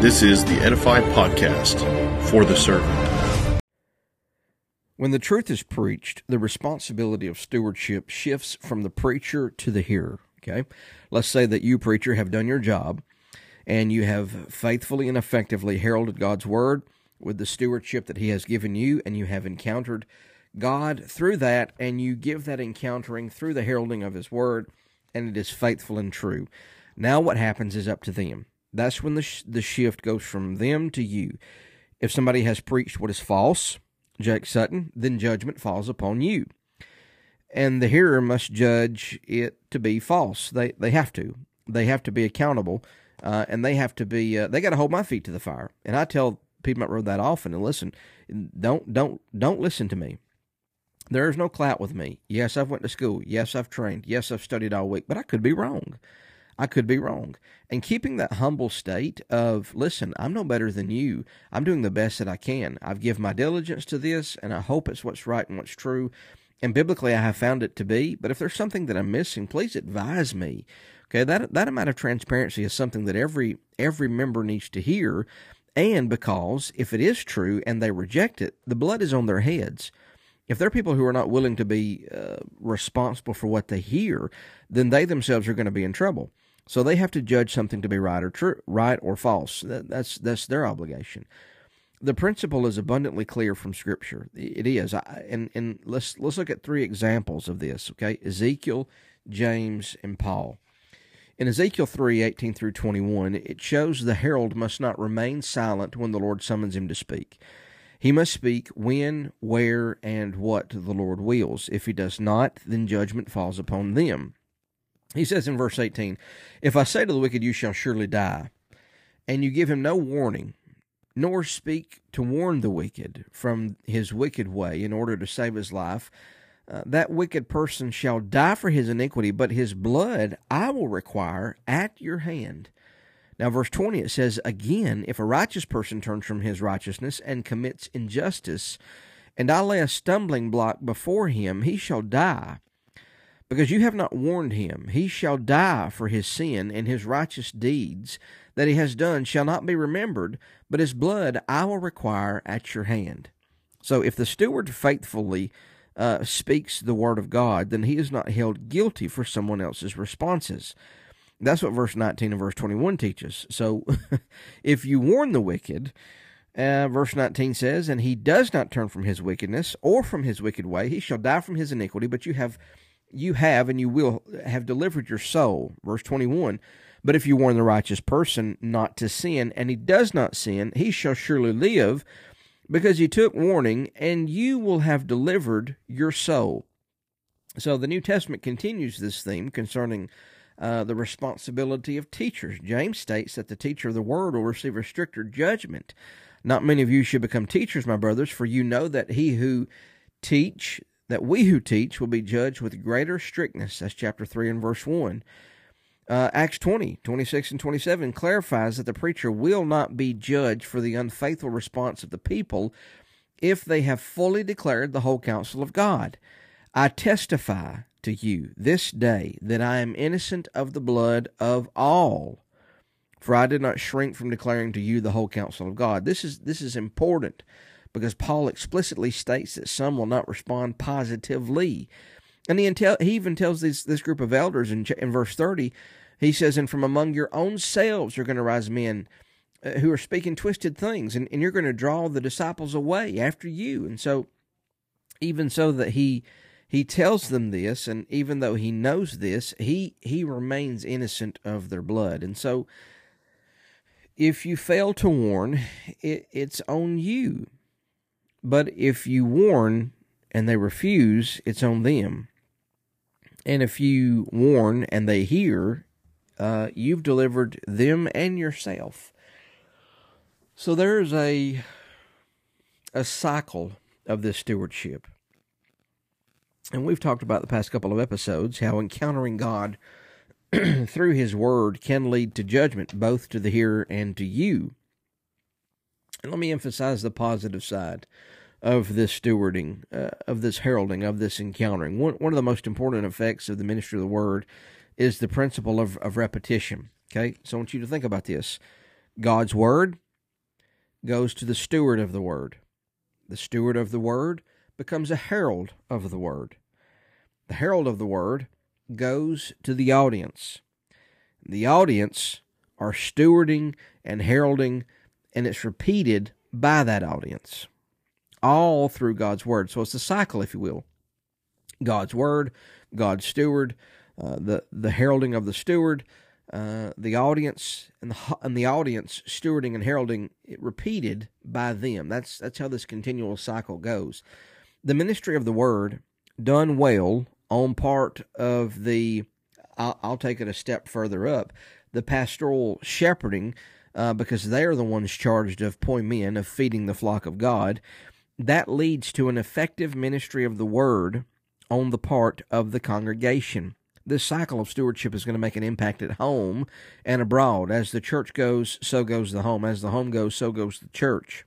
This is the Edify Podcast for the servant. When the truth is preached, the responsibility of stewardship shifts from the preacher to the hearer. Okay? Let's say that you, preacher, have done your job and you have faithfully and effectively heralded God's word with the stewardship that He has given you, and you have encountered God through that, and you give that encountering through the heralding of His word, and it is faithful and true. Now, what happens is up to them. That's when the, sh- the shift goes from them to you. If somebody has preached what is false, Jake Sutton, then judgment falls upon you. And the hearer must judge it to be false. They, they have to. They have to be accountable. Uh, and they have to be, uh, they got to hold my feet to the fire. And I tell Piedmont Road that often and listen, don't, don't, don't listen to me. There is no clout with me. Yes, I've went to school. Yes, I've trained. Yes, I've studied all week, but I could be wrong. I could be wrong. And keeping that humble state of, listen, I'm no better than you. I'm doing the best that I can. I've given my diligence to this, and I hope it's what's right and what's true. And biblically, I have found it to be. But if there's something that I'm missing, please advise me. Okay, that that amount of transparency is something that every every member needs to hear. And because if it is true and they reject it, the blood is on their heads. If there are people who are not willing to be uh, responsible for what they hear, then they themselves are going to be in trouble. So they have to judge something to be right or true, right or false. That, that's that's their obligation. The principle is abundantly clear from Scripture. It is, I, and and let's let's look at three examples of this. Okay, Ezekiel, James, and Paul. In Ezekiel 3 18 through 21, it shows the herald must not remain silent when the Lord summons him to speak. He must speak when, where, and what the Lord wills. If he does not, then judgment falls upon them. He says in verse 18, If I say to the wicked, You shall surely die, and you give him no warning, nor speak to warn the wicked from his wicked way in order to save his life, uh, that wicked person shall die for his iniquity, but his blood I will require at your hand. Now, verse 20, it says, Again, if a righteous person turns from his righteousness and commits injustice, and I lay a stumbling block before him, he shall die because you have not warned him. He shall die for his sin, and his righteous deeds that he has done shall not be remembered, but his blood I will require at your hand. So if the steward faithfully uh, speaks the word of God, then he is not held guilty for someone else's responses. That's what verse 19 and verse 21 teaches. So if you warn the wicked, uh, verse 19 says, And he does not turn from his wickedness or from his wicked way, he shall die from his iniquity, but you have you have and you will have delivered your soul. Verse 21 But if you warn the righteous person not to sin, and he does not sin, he shall surely live, because he took warning, and you will have delivered your soul. So the New Testament continues this theme concerning uh, the responsibility of teachers. James states that the teacher of the word will receive a stricter judgment. Not many of you should become teachers, my brothers, for you know that he who teach that we who teach will be judged with greater strictness. That's chapter 3 and verse 1. Uh, Acts 20, 26 and 27 clarifies that the preacher will not be judged for the unfaithful response of the people if they have fully declared the whole counsel of God. I testify to you this day that I am innocent of the blood of all, for I did not shrink from declaring to you the whole counsel of God. This is this is important because Paul explicitly states that some will not respond positively. And he, he even tells this, this group of elders in, in verse 30, he says, And from among your own selves are going to rise men uh, who are speaking twisted things, and, and you're going to draw the disciples away after you. And so, even so that he he tells them this, and even though he knows this, he he remains innocent of their blood. And so, if you fail to warn, it, it's on you. But if you warn and they refuse, it's on them. And if you warn and they hear, uh, you've delivered them and yourself. So there's a a cycle of this stewardship. And we've talked about the past couple of episodes how encountering God through His Word can lead to judgment, both to the hearer and to you. And let me emphasize the positive side of this stewarding, uh, of this heralding, of this encountering. One, one of the most important effects of the ministry of the word is the principle of, of repetition. Okay, so I want you to think about this. God's word goes to the steward of the word. The steward of the word becomes a herald of the word. The herald of the word goes to the audience. The audience are stewarding and heralding, and it's repeated by that audience, all through God's word. So it's a cycle, if you will. God's word, God's steward, uh, the the heralding of the steward, uh, the audience, and the and the audience stewarding and heralding repeated by them. That's that's how this continual cycle goes. The ministry of the word done well on part of the. I'll, I'll take it a step further up. The pastoral shepherding, uh, because they are the ones charged of poimen, of feeding the flock of God. That leads to an effective ministry of the word on the part of the congregation. This cycle of stewardship is going to make an impact at home and abroad. As the church goes, so goes the home. As the home goes, so goes the church.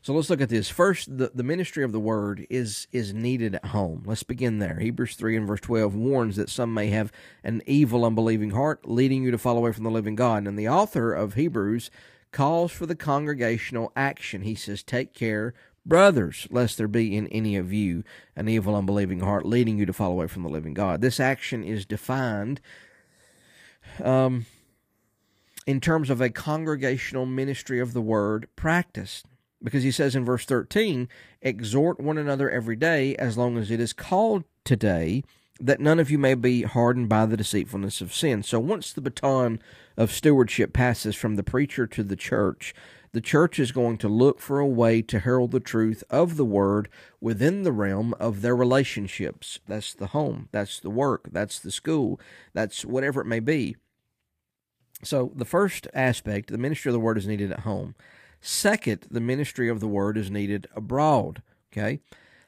So let's look at this. First, the, the ministry of the word is is needed at home. Let's begin there. Hebrews 3 and verse 12 warns that some may have an evil, unbelieving heart, leading you to fall away from the living God. And the author of Hebrews calls for the congregational action. He says, Take care, brothers, lest there be in any of you an evil, unbelieving heart, leading you to fall away from the living God. This action is defined um, in terms of a congregational ministry of the word practiced because he says in verse 13, exhort one another every day as long as it is called today, that none of you may be hardened by the deceitfulness of sin. So once the baton of stewardship passes from the preacher to the church, the church is going to look for a way to herald the truth of the word within the realm of their relationships. That's the home, that's the work, that's the school, that's whatever it may be. So the first aspect, the ministry of the word is needed at home. Second, the ministry of the word is needed abroad. Okay?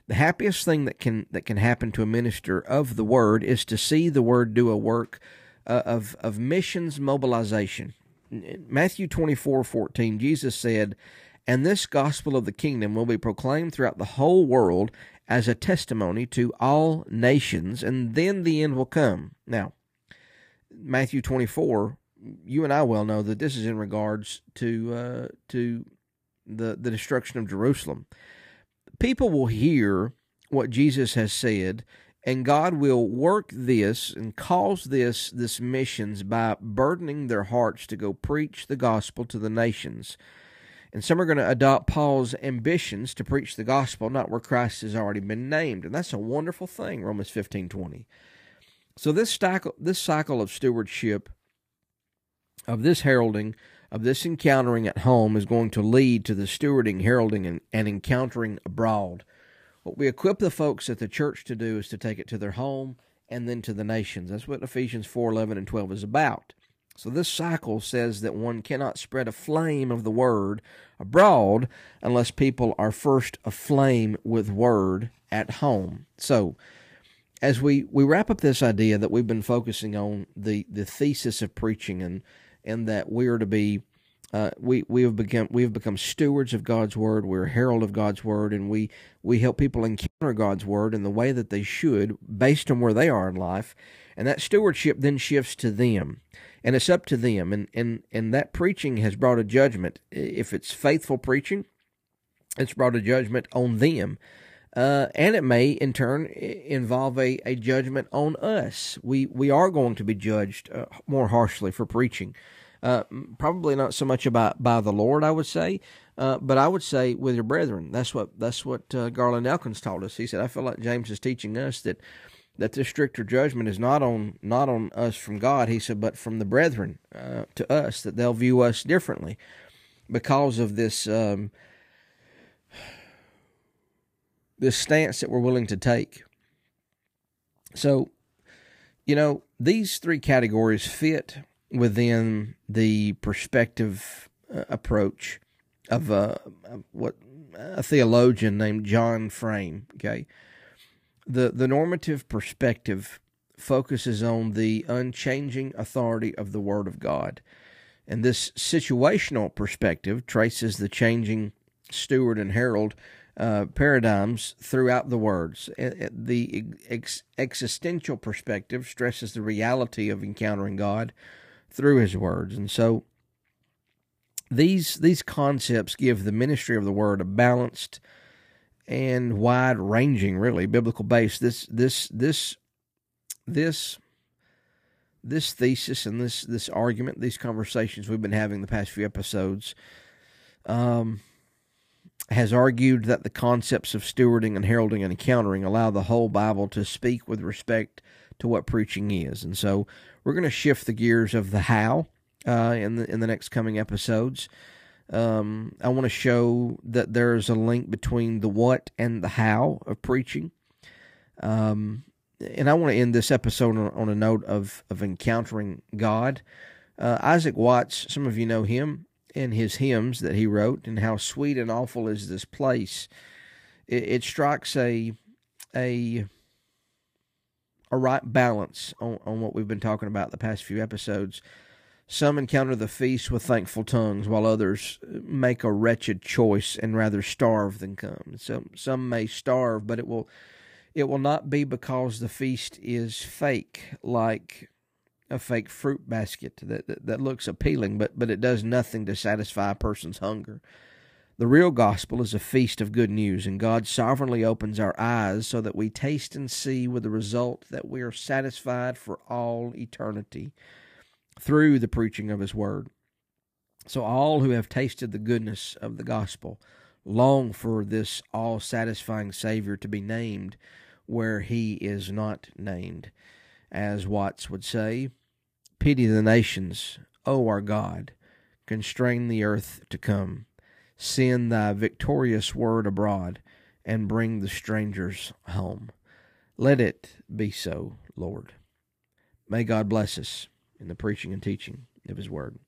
The happiest thing that can that can happen to a minister of the word is to see the word do a work uh, of of missions mobilization. Matthew 24, 14, Jesus said, And this gospel of the kingdom will be proclaimed throughout the whole world as a testimony to all nations, and then the end will come. Now, Matthew 24 you and I well know that this is in regards to uh, to the the destruction of Jerusalem. People will hear what Jesus has said, and God will work this and cause this this missions by burdening their hearts to go preach the gospel to the nations. And some are going to adopt Paul's ambitions to preach the gospel, not where Christ has already been named. And that's a wonderful thing, Romans fifteen twenty. So this cycle, this cycle of stewardship of this heralding, of this encountering at home, is going to lead to the stewarding, heralding, and, and encountering abroad. What we equip the folks at the church to do is to take it to their home and then to the nations. That's what Ephesians 4 11 and 12 is about. So this cycle says that one cannot spread a flame of the word abroad unless people are first aflame with word at home. So as we, we wrap up this idea that we've been focusing on the, the thesis of preaching and and that we are to be uh, we we have become we have become stewards of God's word. We're a herald of God's word, and we we help people encounter God's word in the way that they should, based on where they are in life. And that stewardship then shifts to them, and it's up to them. And and and that preaching has brought a judgment. If it's faithful preaching, it's brought a judgment on them. Uh, and it may in turn involve a, a judgment on us. We we are going to be judged uh, more harshly for preaching. Uh, probably not so much about by the Lord, I would say, uh, but I would say with your brethren. That's what that's what uh, Garland Elkins taught us. He said, "I feel like James is teaching us that that this stricter judgment is not on not on us from God." He said, "but from the brethren uh, to us that they'll view us differently because of this." Um, this stance that we're willing to take. So, you know, these three categories fit within the perspective uh, approach of, uh, what a theologian named John Frame. Okay, the the normative perspective focuses on the unchanging authority of the Word of God, and this situational perspective traces the changing steward and herald uh, paradigms throughout the words. The ex- existential perspective stresses the reality of encountering God through His words, and so these these concepts give the ministry of the word a balanced and wide ranging, really biblical base. This this this this this thesis and this this argument, these conversations we've been having the past few episodes, um, has argued that the concepts of stewarding and heralding and encountering allow the whole Bible to speak with respect to what preaching is, and so we're going to shift the gears of the how uh, in the in the next coming episodes. Um, I want to show that there's a link between the what and the how of preaching. Um, and I want to end this episode on, on a note of, of encountering God. Uh, Isaac Watts, some of you know him and his hymns that he wrote, and how sweet and awful is this place. It, it strikes a a a right balance on, on what we've been talking about the past few episodes. Some encounter the feast with thankful tongues, while others make a wretched choice and rather starve than come. Some some may starve, but it will it will not be because the feast is fake, like a fake fruit basket that, that, that looks appealing, but but it does nothing to satisfy a person's hunger. The real gospel is a feast of good news, and God sovereignly opens our eyes so that we taste and see with the result that we are satisfied for all eternity through the preaching of his word. So all who have tasted the goodness of the gospel long for this all satisfying Savior to be named where he is not named. As Watts would say, Pity the nations, O our God, constrain the earth to come. Send thy victorious word abroad, and bring the strangers home. Let it be so, Lord. May God bless us in the preaching and teaching of His Word.